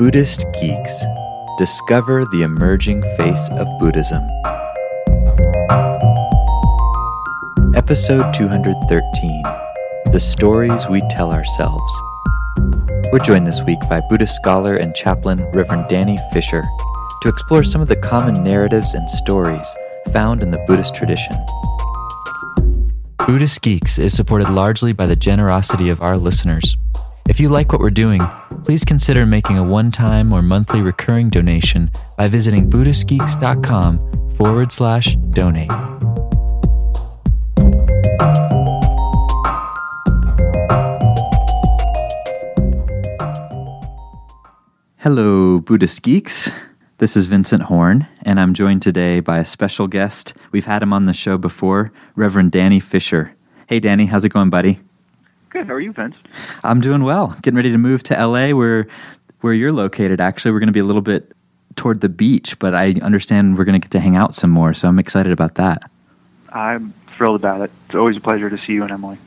Buddhist Geeks Discover the Emerging Face of Buddhism. Episode 213 The Stories We Tell Ourselves. We're joined this week by Buddhist scholar and chaplain Reverend Danny Fisher to explore some of the common narratives and stories found in the Buddhist tradition. Buddhist Geeks is supported largely by the generosity of our listeners. If you like what we're doing, please consider making a one time or monthly recurring donation by visiting BuddhistGeeks.com forward slash donate. Hello, Buddhist Geeks. This is Vincent Horn, and I'm joined today by a special guest. We've had him on the show before, Reverend Danny Fisher. Hey, Danny, how's it going, buddy? Good. How are you, Vince? I'm doing well. Getting ready to move to LA, where where you're located. Actually, we're going to be a little bit toward the beach, but I understand we're going to get to hang out some more. So I'm excited about that. I'm thrilled about it. It's always a pleasure to see you and Emily.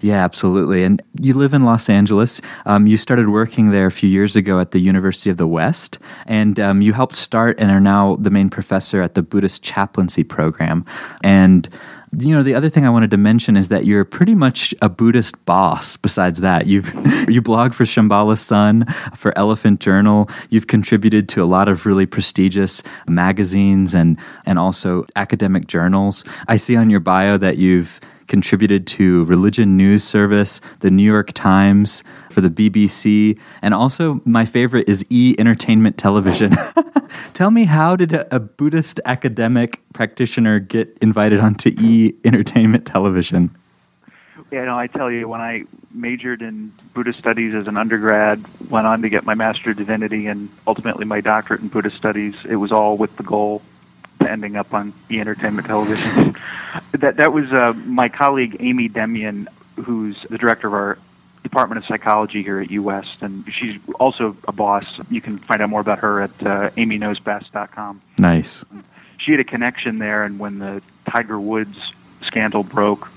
Yeah, absolutely. And you live in Los Angeles. Um, you started working there a few years ago at the University of the West, and um, you helped start and are now the main professor at the Buddhist chaplaincy program. And you know, the other thing I wanted to mention is that you're pretty much a Buddhist boss. Besides that, you you blog for Shambhala Sun, for Elephant Journal. You've contributed to a lot of really prestigious magazines and and also academic journals. I see on your bio that you've contributed to Religion News Service, the New York Times, for the BBC, and also my favorite is E Entertainment Television. Tell me, how did a, Buddhist academic practitioner get invited onto E Entertainment Television? Yeah, no, I tell you, when I majored in Buddhist studies as an undergrad, went on to get my Master of Divinity and ultimately my doctorate in Buddhist studies, it was all with the goal ending up on E Entertainment Television. that that was uh, my colleague Amy Demian, who's the director of our Department of Psychology here at UWest, and she's also a boss. You can find out more about her at uh, amyknowsbest.com. Nice. She had a connection there, and when the Tiger Woods scandal broke,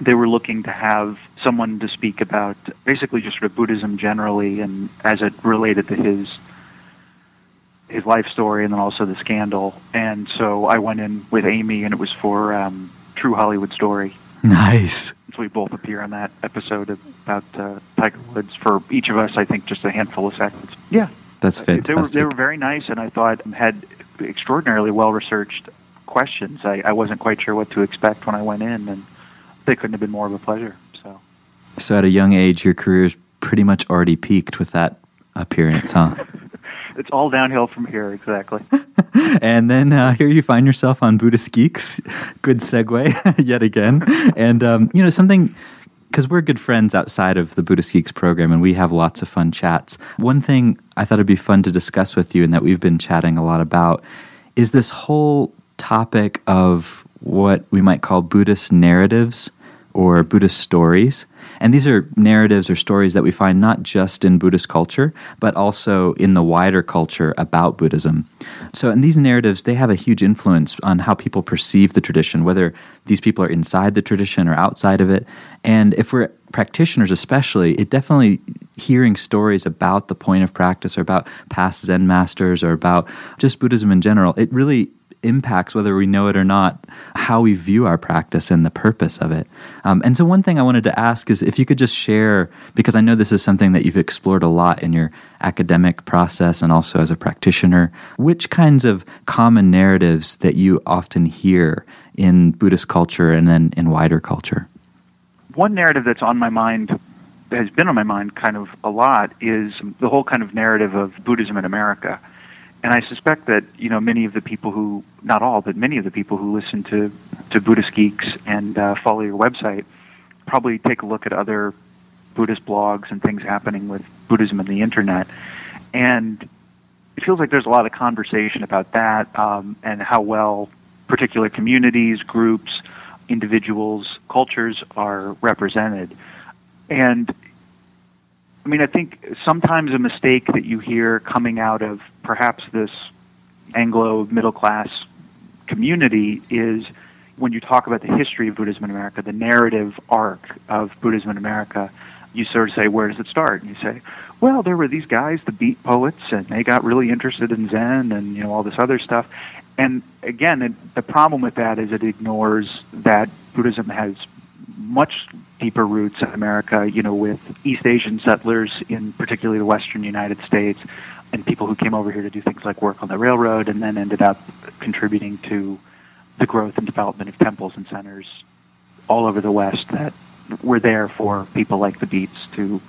they were looking to have someone to speak about basically just sort of Buddhism generally and as it related to his his life story and then also the scandal. And so I went in with Amy, and it was for um, True Hollywood Story. Nice. So we both appear on that episode about uh, Tiger Woods. For each of us, I think just a handful of seconds. Yeah, that's fantastic. They were they were very nice, and I thought had extraordinarily well researched questions. I, I wasn't quite sure what to expect when I went in, and they couldn't have been more of a pleasure. So, so at a young age, your career's pretty much already peaked with that appearance, huh? it's all downhill from here, exactly. and then uh, here you find yourself on Buddhist Geeks. Good segue yet again. And, um, you know, something because we're good friends outside of the Buddhist Geeks program and we have lots of fun chats. One thing I thought it'd be fun to discuss with you and that we've been chatting a lot about is this whole topic of what we might call Buddhist narratives or Buddhist stories. And these are narratives or stories that we find not just in Buddhist culture, but also in the wider culture about Buddhism. So, in these narratives, they have a huge influence on how people perceive the tradition, whether these people are inside the tradition or outside of it. And if we're practitioners, especially, it definitely hearing stories about the point of practice or about past Zen masters or about just Buddhism in general, it really impacts, whether we know it or not, how we view our practice and the purpose of it. Um, and so, one thing I wanted to ask is if you could just share, because I know this is something that you've explored a lot in your academic process and also as a practitioner, which kinds of common narratives that you often hear in Buddhist culture and then in wider culture? One narrative that's on my mind that has been on my mind kind of a lot is the whole kind of narrative of Buddhism in America and I suspect that you know many of the people who, not all, but many of the people who listen to to Buddhist Geeks and uh, follow your website, probably take a look at other Buddhist blogs and things happening with Buddhism and the internet, and it feels like there's a lot of conversation about that um, and how well particular communities, groups, individuals, cultures are represented, and I mean, I think sometimes a mistake that you hear coming out of perhaps this Anglo middle class community is when you talk about the history of Buddhism in America, the narrative arc of Buddhism in America, you sort of say, where does it start? And you say, well, there were these guys, the beat poets, and they got really interested in Zen and you know all this other stuff. And again, it, the problem with that is it ignores that Buddhism has much deeper roots in America. You know, with East Asian settlers in particularly the Western United States, and people who came over here to do things like work on the railroad, and then ended up contributing to the growth and development of temples and centers all over the West that were there for people like the Beats to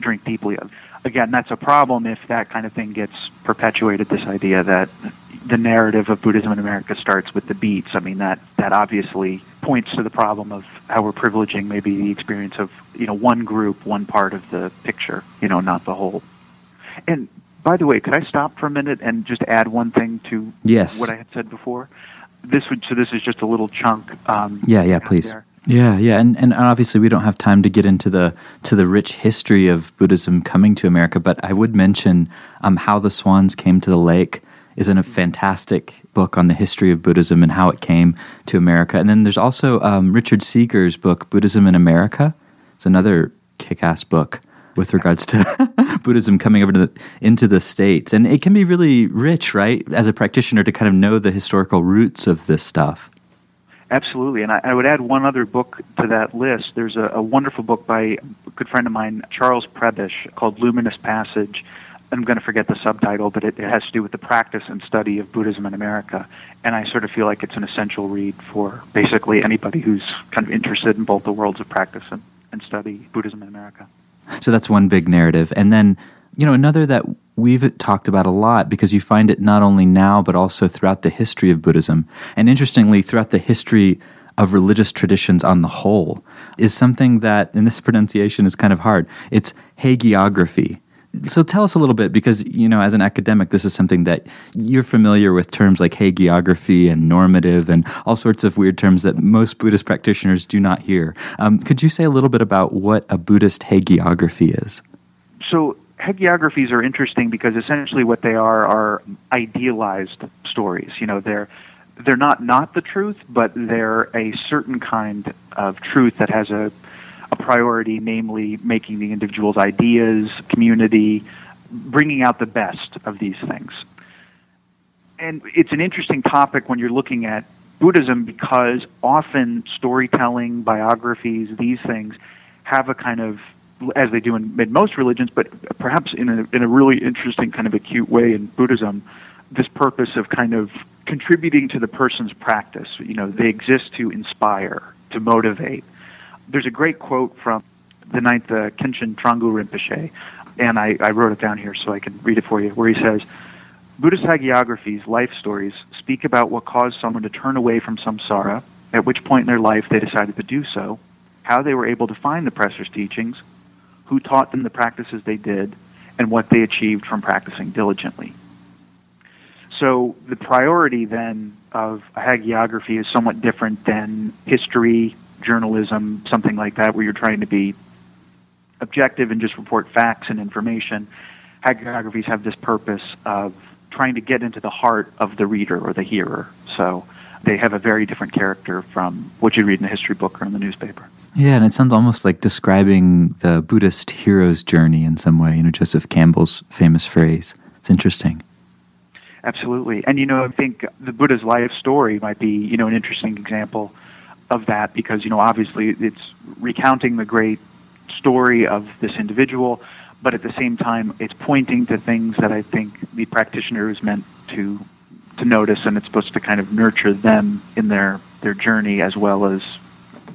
drink deeply of. Again, that's a problem if that kind of thing gets perpetuated. This idea that the narrative of Buddhism in America starts with the Beats. I mean, that that obviously points to the problem of how we're privileging maybe the experience of you know one group, one part of the picture, you know, not the whole. And by the way, could I stop for a minute and just add one thing to yes. what I had said before? This would so this is just a little chunk. Um, yeah, yeah, please. There. Yeah, yeah, and and obviously we don't have time to get into the to the rich history of Buddhism coming to America, but I would mention um, how the swans came to the lake is in a fantastic book on the history of Buddhism and how it came to America. And then there's also um, Richard Seager's book Buddhism in America. It's another kick-ass book with regards to Buddhism coming over the, into the states, and it can be really rich, right, as a practitioner to kind of know the historical roots of this stuff. Absolutely, and I, I, would add one other book to that list. There's a, a, wonderful book by a good friend of mine, Charles Prebish, called Luminous Passage. I'm going to forget the subtitle, but it, it has to do with the practice and study of Buddhism in America. And I sort of feel like it's an essential read for basically anybody who's kind of interested in both the worlds of practice and, and study Buddhism in America. So that's one big narrative. And then, you know, another that we've talked about a lot because you find it not only now but also throughout the history of Buddhism. And interestingly, throughout the history of religious traditions on the whole is something that, and this pronunciation is kind of hard, it's hagiography. So tell us a little bit because, you know, as an academic, this is something that you're familiar with terms like hagiography and normative and all sorts of weird terms that most Buddhist practitioners do not hear. Um, could you say a little bit about what a Buddhist hagiography is? So hagiographies are interesting because essentially what they are are idealized stories. You know, they're they're not not the truth, but they're a certain kind of truth that has a priority, namely making the individual's ideas, community, bringing out the best of these things. And it's an interesting topic when you're looking at Buddhism because often storytelling, biographies, these things have a kind of as they do in, in most religions, but perhaps in a, in a really interesting kind of acute way in Buddhism, this purpose of kind of contributing to the person's practice. You know, they exist to inspire, to motivate. There's a great quote from the ninth uh, Khenchen Thrangu Rinpoche, and I, I wrote it down here so I can read it for you, where he says, Buddhist hagiographies, life stories, speak about what caused someone to turn away from samsara, at which point in their life they decided to do so, how they were able to find the Presser's teachings, who taught them the practices they did, and what they achieved from practicing diligently. So the priority then of hagiography is somewhat different than history, journalism, something like that, where you're trying to be objective and just report facts and information. Hagiographies have this purpose of trying to get into the heart of the reader or the hearer. So they have a very different character from what you read in a history book or in the newspaper. Yeah, and it sounds almost like describing the Buddhist hero's journey in some way, you know, Joseph Campbell's famous phrase. It's interesting. Absolutely. And, you know, I think the Buddha's life story might be, you know, an interesting example of that because, you know, obviously it's recounting the great story of this individual, but at the same time, it's pointing to things that I think the practitioner is meant to to notice, and it's supposed to kind of nurture them in their their journey as well as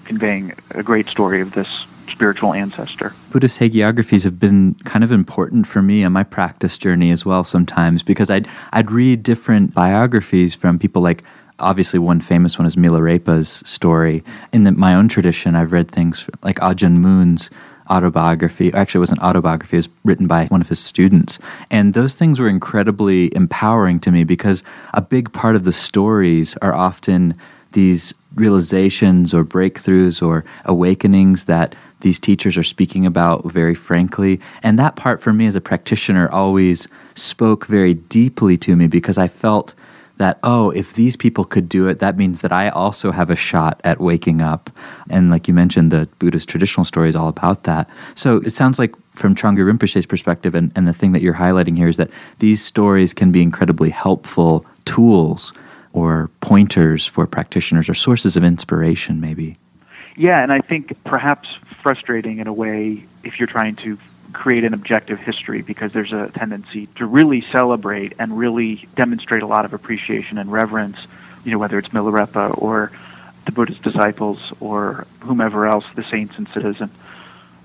conveying a great story of this spiritual ancestor. Buddhist hagiographies have been kind of important for me on my practice journey as well sometimes because I'd I'd read different biographies from people like obviously one famous one is Milarepa's story. In the, my own tradition, I've read things like Ajahn Mun's autobiography. Actually, it was an autobiography. It was written by one of his students. And those things were incredibly empowering to me because a big part of the stories are often these realizations or breakthroughs or awakenings that these teachers are speaking about very frankly. And that part for me as a practitioner always spoke very deeply to me because I felt that, oh, if these people could do it, that means that I also have a shot at waking up. And like you mentioned, the Buddhist traditional story is all about that. So it sounds like from Thrangu Rinpoche's perspective, and, and the thing that you're highlighting here is that these stories can be incredibly helpful tools or pointers for practitioners or sources of inspiration, maybe. Yeah, and I think perhaps frustrating in a way if you're trying to create an objective history because there's a tendency to really celebrate and really demonstrate a lot of appreciation and reverence, you know, whether it's Milarepa or the Buddha's disciples or whomever else, the saints and citizen,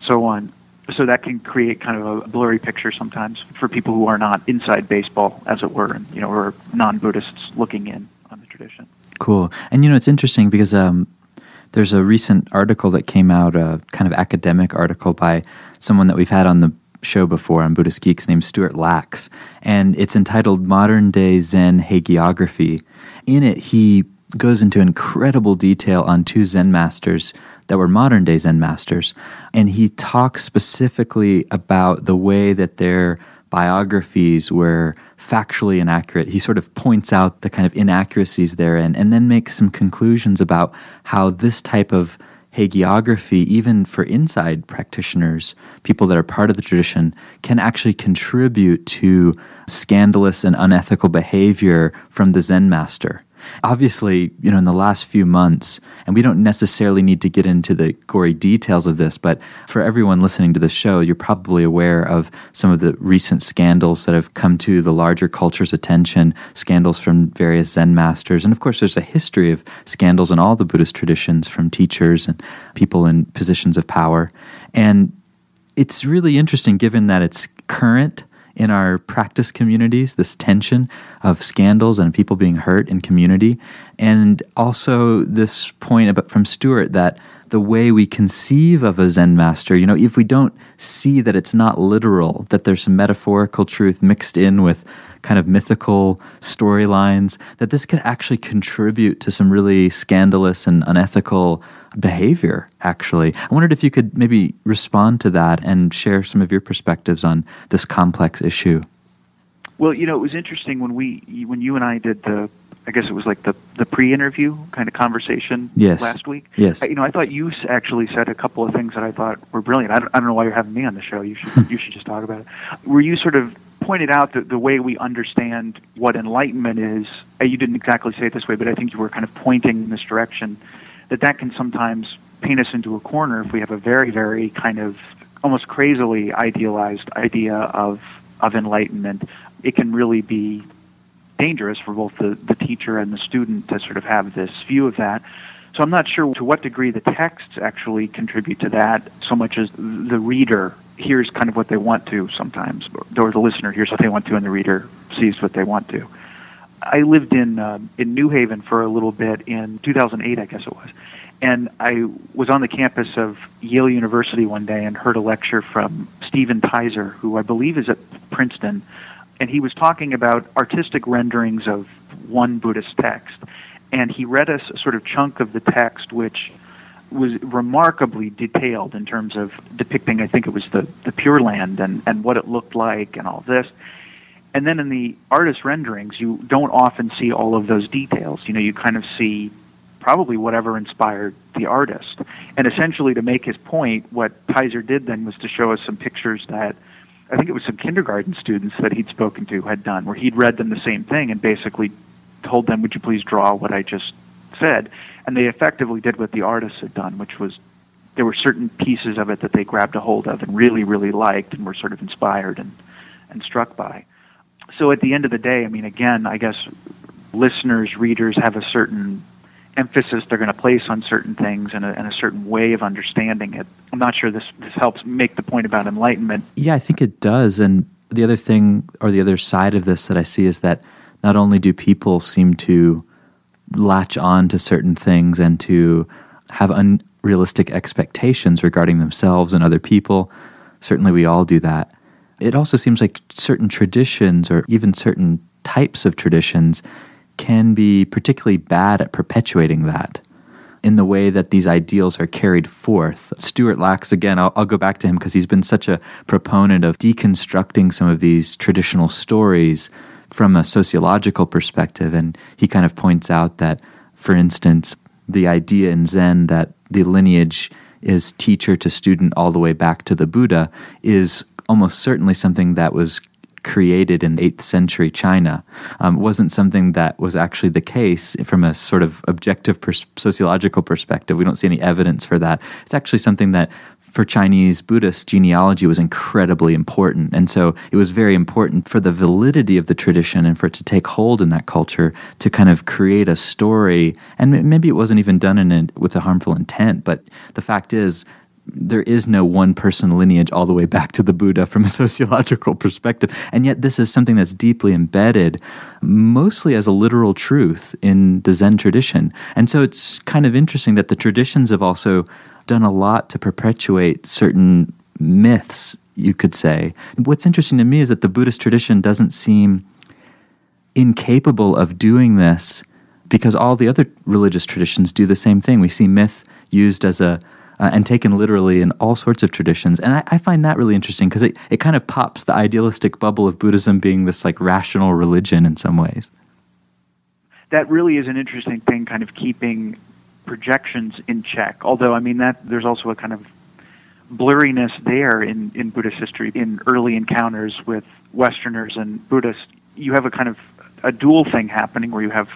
so on. So that can create kind of a blurry picture sometimes for people who are not inside baseball, as it were, and you know, or non-Buddhists looking in on the tradition. Cool. And you know, it's interesting because um, there's a recent article that came out, a kind of academic article by someone that we've had on the show before on Buddhist Geeks named Stuart Lachs, and it's entitled Modern Day Zen Hagiography. In it, he goes into incredible detail on two Zen masters that were modern day Zen masters, and he talks specifically about the way that their biographies were factually inaccurate. He sort of points out the kind of inaccuracies therein and then makes some conclusions about how this type of hagiography, even for inside practitioners, people that are part of the tradition, can actually contribute to scandalous and unethical behavior from the Zen master. Obviously, you know, in the last few months, and we don't necessarily need to get into the gory details of this, but for everyone listening to the show, you're probably aware of some of the recent scandals that have come to the larger culture's attention, scandals from various Zen masters. And of course, there's a history of scandals in all the Buddhist traditions from teachers and people in positions of power. And it's really interesting given that it's current in our practice communities, this tension of scandals and people being hurt in community. And also this point about, from Stuart that the way we conceive of a Zen master, you know, if we don't see that it's not literal, that there's some metaphorical truth mixed in with kind of mythical storylines, that this could actually contribute to some really scandalous and unethical behavior, actually. I wondered if you could maybe respond to that and share some of your perspectives on this complex issue. Well, you know, it was interesting when we when you and I did the I guess it was like the the pre-interview kind of conversation yes. last week. Yes. I, you know, I thought you actually said a couple of things that I thought were brilliant. I don't, I don't know why you're having me on the show. You should you should just talk about it. Where you sort of pointed out that the way we understand what enlightenment is, uh, you didn't exactly say it this way, but I think you were kind of pointing in this direction that that can sometimes paint us into a corner if we have a very, very kind of almost crazily idealized idea of of enlightenment. It can really be dangerous for both the, the teacher and the student to sort of have this view of that. So I'm not sure to what degree the texts actually contribute to that so much as the reader hears kind of what they want to sometimes, or the listener hears what they want to and the reader sees what they want to. I lived in uh, in New Haven for a little bit in 2008, I guess it was, and I was on the campus of Yale University one day and heard a lecture from Stephen Teiser, who I believe is at Princeton, and he was talking about artistic renderings of one Buddhist text, and he read us a sort of chunk of the text which was remarkably detailed in terms of depicting, I think it was the, the Pure Land and, and what it looked like and all this. And then in the artist renderings, you don't often see all of those details. You know, you kind of see probably whatever inspired the artist. And essentially, to make his point, what Teiser did then was to show us some pictures that I think it was some kindergarten students that he'd spoken to had done, where he'd read them the same thing and basically told them, Would you please draw what I just said? And they effectively did what the artists had done, which was there were certain pieces of it that they grabbed a hold of and really, really liked and were sort of inspired and, and struck by so at the end of the day, I mean, again, I guess listeners, readers have a certain emphasis they're going to place on certain things and a, and a, certain way of understanding it. I'm not sure this, this helps make the point about enlightenment. Yeah, I think it does. And the other thing, or the other side of this that I see is that not only do people seem to latch on to certain things and to have unrealistic expectations regarding themselves and other people, certainly we all do that. It also seems like certain traditions or even certain types of traditions can be particularly bad at perpetuating that in the way that these ideals are carried forth. Stuart Lachs, again, I'll, I'll go back to him because he's been such a proponent of deconstructing some of these traditional stories from a sociological perspective. And he kind of points out that, for instance, the idea in Zen that the lineage is teacher to student all the way back to the Buddha is almost certainly something that was created in 8th century China um, wasn't something that was actually the case from a sort of objective pers- sociological perspective. We don't see any evidence for that. It's actually something that for Chinese Buddhists, genealogy was incredibly important. And so it was very important for the validity of the tradition and for it to take hold in that culture to kind of create a story. And maybe it wasn't even done in it with a harmful intent, but the fact is, there is no one person lineage all the way back to the Buddha from a sociological perspective. And yet, this is something that's deeply embedded, mostly as a literal truth in the Zen tradition. And so, it's kind of interesting that the traditions have also done a lot to perpetuate certain myths, you could say. What's interesting to me is that the Buddhist tradition doesn't seem incapable of doing this because all the other religious traditions do the same thing. We see myth used as a uh, and taken literally in all sorts of traditions. And I, I find that really interesting because it, it kind of pops the idealistic bubble of Buddhism being this like rational religion in some ways. That really is an interesting thing, kind of keeping projections in check. Although, I mean, that there's also a kind of blurriness there in, in Buddhist history. In early encounters with Westerners and Buddhists, you have a kind of a dual thing happening where you have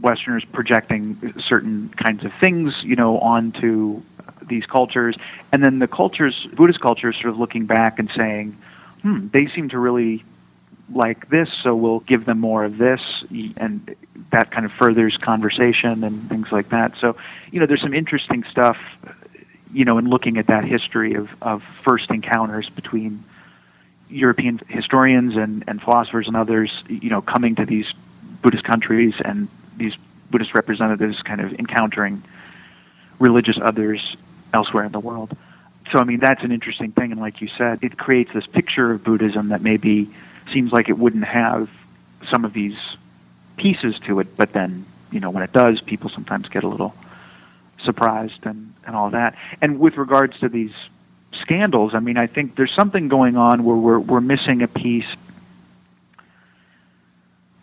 Westerners projecting certain kinds of things, you know, onto these cultures, and then the cultures, Buddhist cultures, sort of looking back and saying, "Hmm, they seem to really like this, so we'll give them more of this," and that kind of furthers conversation and things like that. So, you know, there's some interesting stuff, you know, in looking at that history of, of first encounters between European historians and, and philosophers and others, you know, coming to these Buddhist countries and these Buddhist representatives kind of encountering religious others elsewhere in the world. So, I mean, that's an interesting thing. And like you said, it creates this picture of Buddhism that maybe seems like it wouldn't have some of these pieces to it, but then, you know, when it does, people sometimes get a little surprised and, and all that. And with regards to these scandals, I mean, I think there's something going on where we're, we're missing a piece.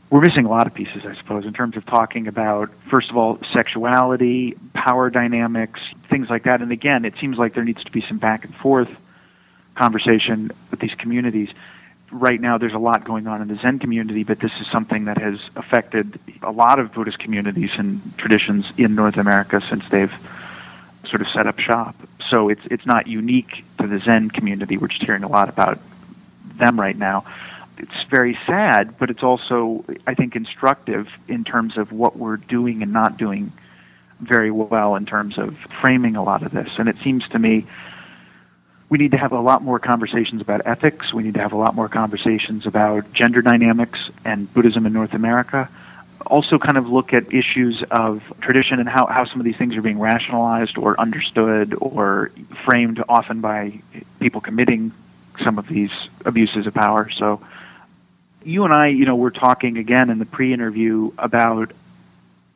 We're missing a lot of pieces, I suppose, in terms of talking about, first of all, sexuality, power dynamics, things like that. And again, it seems like there needs to be some back and forth conversation with these communities right now there's a lot going on in the Zen community, but this is something that has affected a lot of Buddhist communities and traditions in North America since they've sort of set up shop. So it's it's not unique to the Zen community. We're just hearing a lot about them right now. It's very sad, but it's also I think instructive in terms of what we're doing and not doing very well in terms of framing a lot of this. And it seems to me we need to have a lot more conversations about ethics. We need to have a lot more conversations about gender dynamics and Buddhism in North America. Also, kind of look at issues of tradition and how, how some of these things are being rationalized or understood or framed often by people committing some of these abuses of power. So, you and I, you know, we're talking again in the pre interview about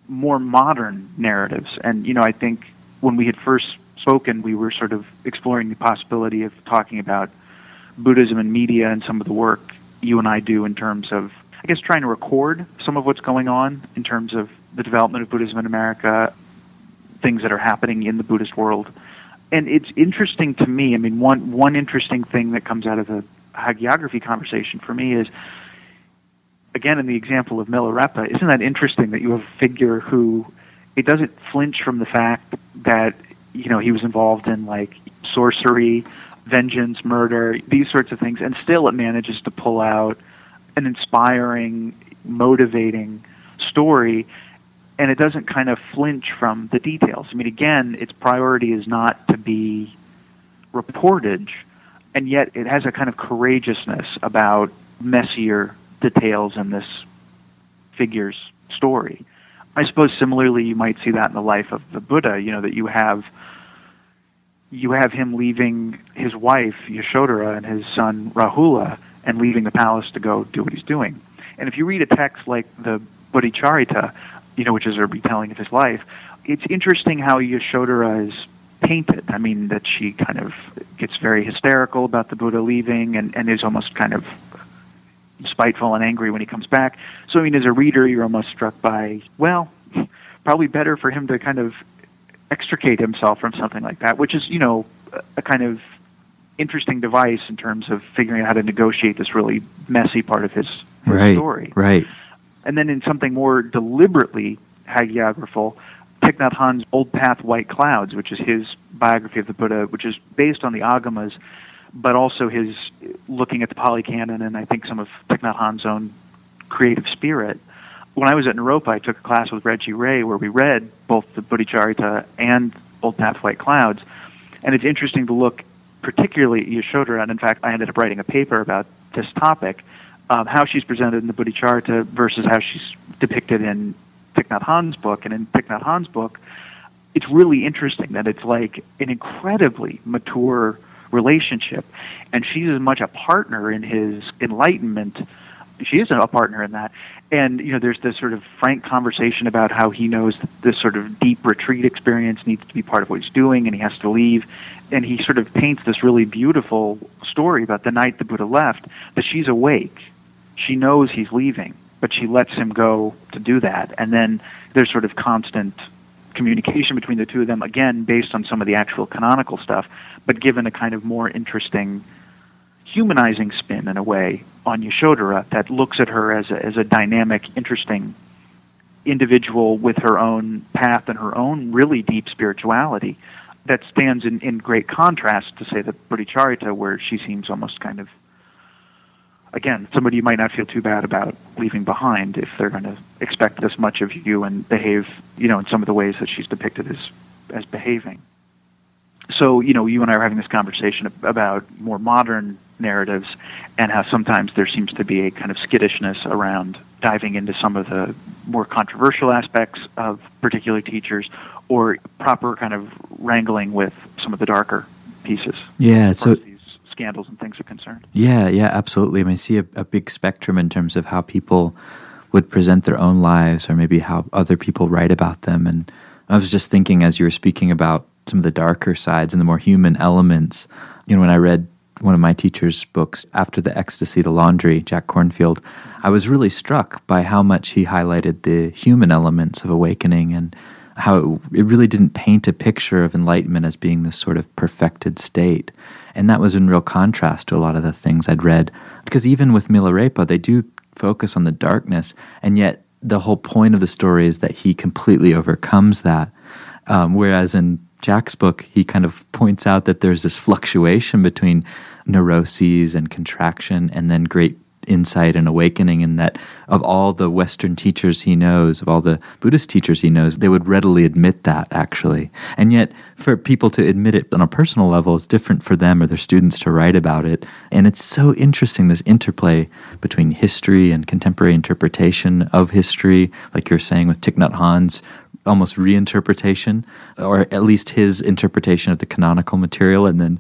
more modern narratives. And, you know, I think when we had first spoken, we were sort of exploring the possibility of talking about Buddhism and media and some of the work you and I do in terms of, I guess, trying to record some of what's going on in terms of the development of Buddhism in America, things that are happening in the Buddhist world. And it's interesting to me. I mean, one one interesting thing that comes out of the hagiography conversation for me is, again, in the example of Milarepa, isn't that interesting that you have a figure who it doesn't flinch from the fact that you know, he was involved in like sorcery, vengeance, murder, these sorts of things, and still it manages to pull out an inspiring, motivating story, and it doesn't kind of flinch from the details. I mean, again, its priority is not to be reportage, and yet it has a kind of courageousness about messier details in this figure's story. I suppose similarly you might see that in the life of the Buddha, you know, that you have you have him leaving his wife Yashodhara and his son Rahula and leaving the palace to go do what he's doing. And if you read a text like the Buddhacharita, you know, which is a retelling of his life, it's interesting how Yashodhara is painted. I mean, that she kind of gets very hysterical about the Buddha leaving and, and is almost kind of spiteful and angry when he comes back. So, I mean, as a reader, you're almost struck by, well, probably better for him to kind of extricate himself from something like that, which is, you know, a kind of interesting device in terms of figuring out how to negotiate this really messy part of his, his right, story. Right. And then in something more deliberately hagiographical, Thich Nhat Hanh's Old Path, White Clouds, which is his biography of the Buddha, which is based on the Agamas, but also his looking at the Pali Canon and I think some of Thich Nhat Hanh's own creative spirit. When I was at Naropa, I took a class with Reggie Ray where we read both the Buddhacharita and Old Path, White Clouds. And it's interesting to look particularly at Yashodhara, and in fact, I ended up writing a paper about this topic, um, how she's presented in the Buddhacharita versus how she's depicted in Thich Nhat Hanh's book. And in Thich Nhat Hanh's book, it's really interesting that it's like an incredibly mature relationship, and she's as much a partner in his enlightenment. She is a partner in that, and you know, there's this sort of frank conversation about how he knows this sort of deep retreat experience needs to be part of what he's doing, and he has to leave. And he sort of paints this really beautiful story about the night the Buddha left. That she's awake, she knows he's leaving, but she lets him go to do that, and then there's sort of constant communication between the two of them, again, based on some of the actual canonical stuff, but given a kind of more interesting, humanizing spin in a way on Yashodhara uh, that looks at her as a, as a dynamic, interesting individual with her own path and her own really deep spirituality that stands in, in great contrast to, say, the Buddhacharita, where she seems almost kind of again, somebody you might not feel too bad about leaving behind if they're going to expect this much of you and behave, you know, in some of the ways that she's depicted as as behaving. So, you know, you and I are having this conversation about more modern narratives and how sometimes there seems to be a kind of skittishness around diving into some of the more controversial aspects of particular teachers or proper kind of wrangling with some of the darker pieces. Yeah, so these scandals and things are concerned. Yeah, yeah, absolutely. I mean, I see a, a big spectrum in terms of how people would present their own lives or maybe how other people write about them. And I was just thinking as you were speaking about some of the darker sides and the more human elements, you know, when I read one of my teacher's books, After the Ecstasy the Laundry, Jack Kornfield, I was really struck by how much he highlighted the human elements of awakening and how it, it really didn't paint a picture of enlightenment as being this sort of perfected state. And that was in real contrast to a lot of the things I'd read. Because even with Milarepa, they do focus on the darkness, and yet the whole point of the story is that he completely overcomes that. Um, whereas in Jack's book, he kind of points out that there's this fluctuation between neuroses and contraction and then great insight and awakening, and that of all the Western teachers he knows, of all the Buddhist teachers he knows, they would readily admit that actually. And yet, for people to admit it on a personal level, it's different for them or their students to write about it. And it's so interesting this interplay between history and contemporary interpretation of history, like you're saying with Thich Nhat Hanh's almost reinterpretation, or at least his interpretation of the canonical material, and then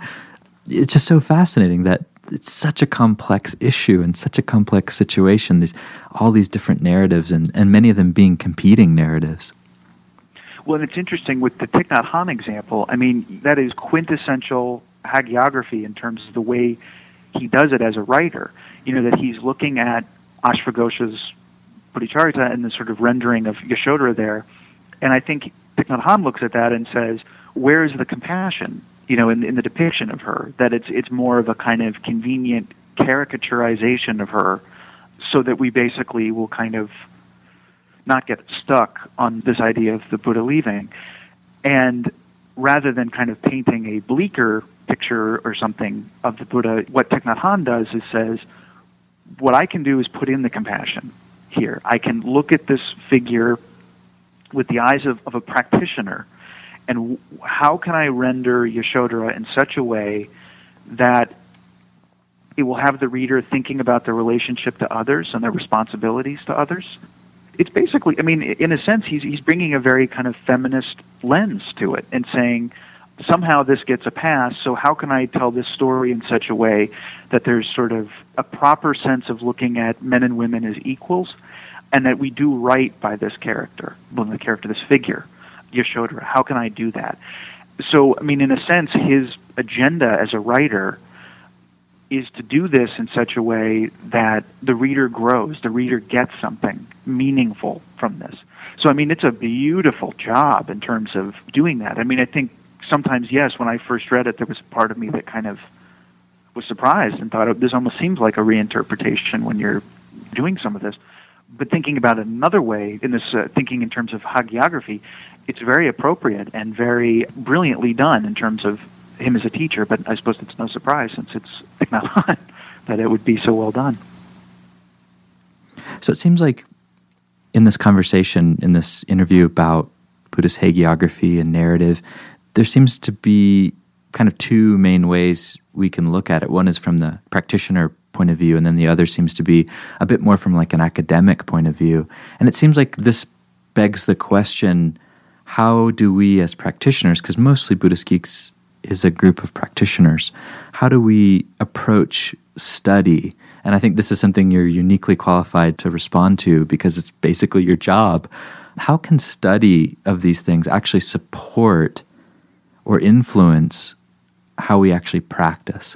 it's just so fascinating that it's such a complex issue and such a complex situation. These all these different narratives and, and many of them being competing narratives. Well, it's interesting with the Thich Nhat Hanh example. I mean, that is quintessential hagiography in terms of the way he does it as a writer. You know that he's looking at Ashvaghosha's Buddhacharita and the sort of rendering of Yashodhara there, and I think Thich Nhat Hanh looks at that and says, "Where is the compassion? you know, in, in the depiction of her, that it's it's more of a kind of convenient caricaturization of her, so that we basically will kind of not get stuck on this idea of the Buddha leaving, and rather than kind of painting a bleaker picture or something of the Buddha, what Thich Nhat Hanh does is says, what I can do is put in the compassion here. I can look at this figure with the eyes of, of a practitioner and how can I render Yashodhara in such a way that it will have the reader thinking about their relationship to others and their responsibilities to others? It's basically, I mean, in a sense, he's he's bringing a very kind of feminist lens to it and saying somehow this gets a pass. So how can I tell this story in such a way that there's sort of a proper sense of looking at men and women as equals, and that we do right by this character, well, the character, this figure Yashodhara? How can I do that? So, I mean, in a sense, his agenda as a writer is to do this in such a way that the reader grows, the reader gets something meaningful from this. So, I mean, it's a beautiful job in terms of doing that. I mean, I think sometimes, yes, when I first read it, there was a part of me that kind of was surprised and thought, oh, this almost seems like a reinterpretation when you're doing some of this. But thinking about it another way, in this uh, thinking in terms of hagiography, it's very appropriate and very brilliantly done in terms of him as a teacher. But I suppose it's no surprise since it's Thich Nhat that it would be so well done. So it seems like in this conversation, in this interview about Buddhist hagiography and narrative, there seems to be kind of two main ways we can look at it. One is from the practitioner point of view, and then the other seems to be a bit more from like an academic point of view. And it seems like this begs the question how do we as practitioners, because mostly Buddhist Geeks is a group of practitioners, how do we approach study? And I think this is something you're uniquely qualified to respond to because it's basically your job. How can study of these things actually support or influence how we actually practice?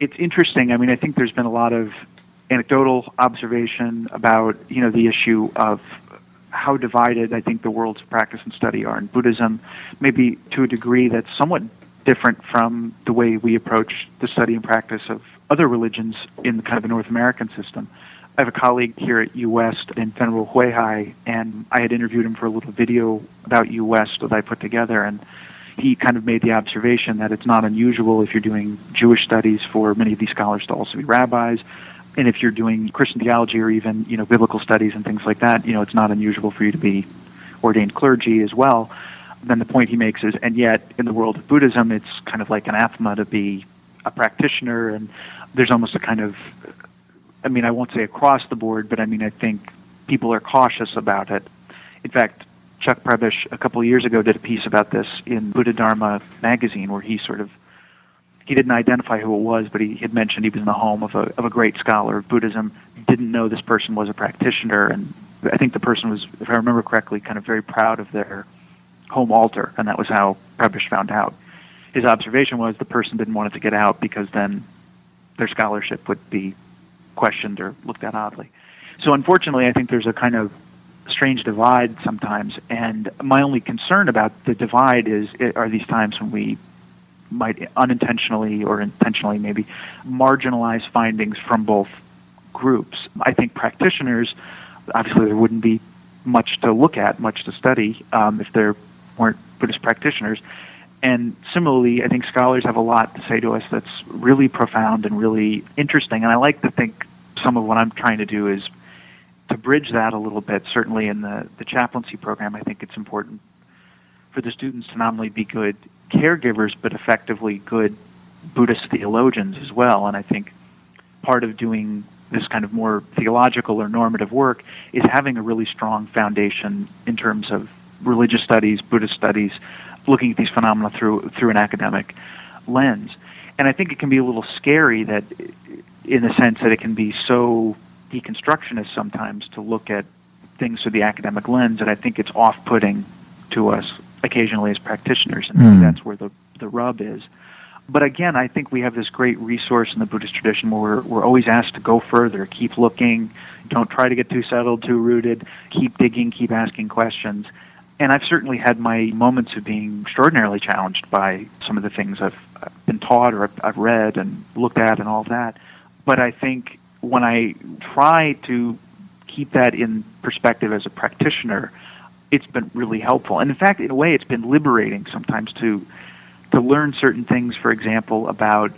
It's interesting. I mean, I think there's been a lot of anecdotal observation about, you know, the issue of how divided I think the worlds of practice and study are in Buddhism, maybe to a degree that's somewhat different from the way we approach the study and practice of other religions in the kind of the North American system. I have a colleague here at UWest in Venerable Huihai, and I had interviewed him for a little video about UWest that I put together, and he kind of made the observation that it's not unusual if you're doing Jewish studies for many of these scholars to also be rabbis and if you're doing Christian theology or even you know biblical studies and things like that, you know it's not unusual for you to be ordained clergy as well. Then the point he makes is, and yet in the world of Buddhism, it's kind of like anathema to be a practitioner, and there's almost a kind of, I mean, I won't say across the board, but I mean I think people are cautious about it. In fact, Chuck Prebish a couple of years ago did a piece about this in Buddha Dharma magazine, where he sort of he didn't identify who it was, but he had mentioned he was in the home of a, of a great scholar of Buddhism, didn't know this person was a practitioner, and I think the person was, if I remember correctly, kind of very proud of their home altar, and that was how Prebish found out. His observation was the person didn't want it to get out because then their scholarship would be questioned or looked at oddly. So unfortunately, I think there's a kind of strange divide sometimes, and my only concern about the divide is are these times when we might unintentionally or intentionally maybe marginalize findings from both groups. I think practitioners, obviously, there wouldn't be much to look at, much to study um, if there weren't Buddhist practitioners. And similarly, I think scholars have a lot to say to us that's really profound and really interesting. And I like to think some of what I'm trying to do is to bridge that a little bit. Certainly in the, the chaplaincy program, I think it's important for the students to not only be good caregivers, but effectively good Buddhist theologians as well. And I think part of doing this kind of more theological or normative work is having a really strong foundation in terms of religious studies, Buddhist studies, looking at these phenomena through through an academic lens. And I think it can be a little scary that in the sense that it can be so deconstructionist sometimes to look at things through the academic lens and I think it's off-putting to us occasionally as practitioners, and mm. that's where the the rub is. But again, I think we have this great resource in the Buddhist tradition where we're, we're always asked to go further, keep looking, don't try to get too settled, too rooted, keep digging, keep asking questions. And I've certainly had my moments of being extraordinarily challenged by some of the things I've, been taught or I've read and looked at and all that. But I think when I try to keep that in perspective as a practitioner, it's been really helpful. And in fact, in a way, it's been liberating sometimes to to learn certain things. For example, about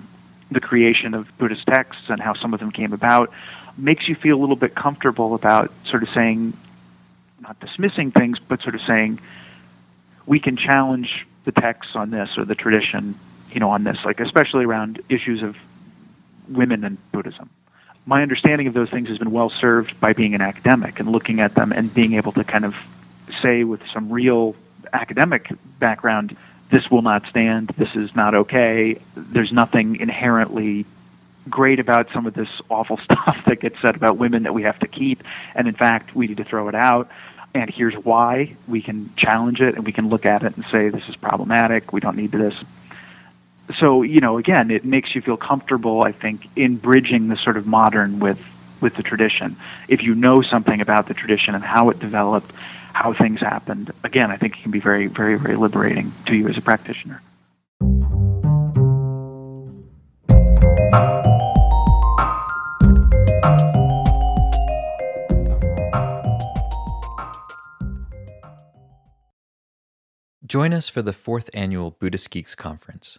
the creation of Buddhist texts and how some of them came about, makes you feel a little bit comfortable about sort of saying, not dismissing things, but sort of saying, we can challenge the texts on this or the tradition, you know, on this, like especially around issues of women in Buddhism. My understanding of those things has been well served by being an academic and looking at them and being able to kind of say with some real academic background, this will not stand, this is not okay, there's nothing inherently great about some of this awful stuff that gets said about women that we have to keep, and in fact, we need to throw it out. And here's why we can challenge it and we can look at it and say this is problematic, we don't need this. So you know, again, it makes you feel comfortable. I think in bridging the sort of modern with with the tradition. If you know something about the tradition and how it developed, how things happened, again, I think it can be very, very, very liberating to you as a practitioner. Join us for the fourth annual Buddhist Geeks Conference,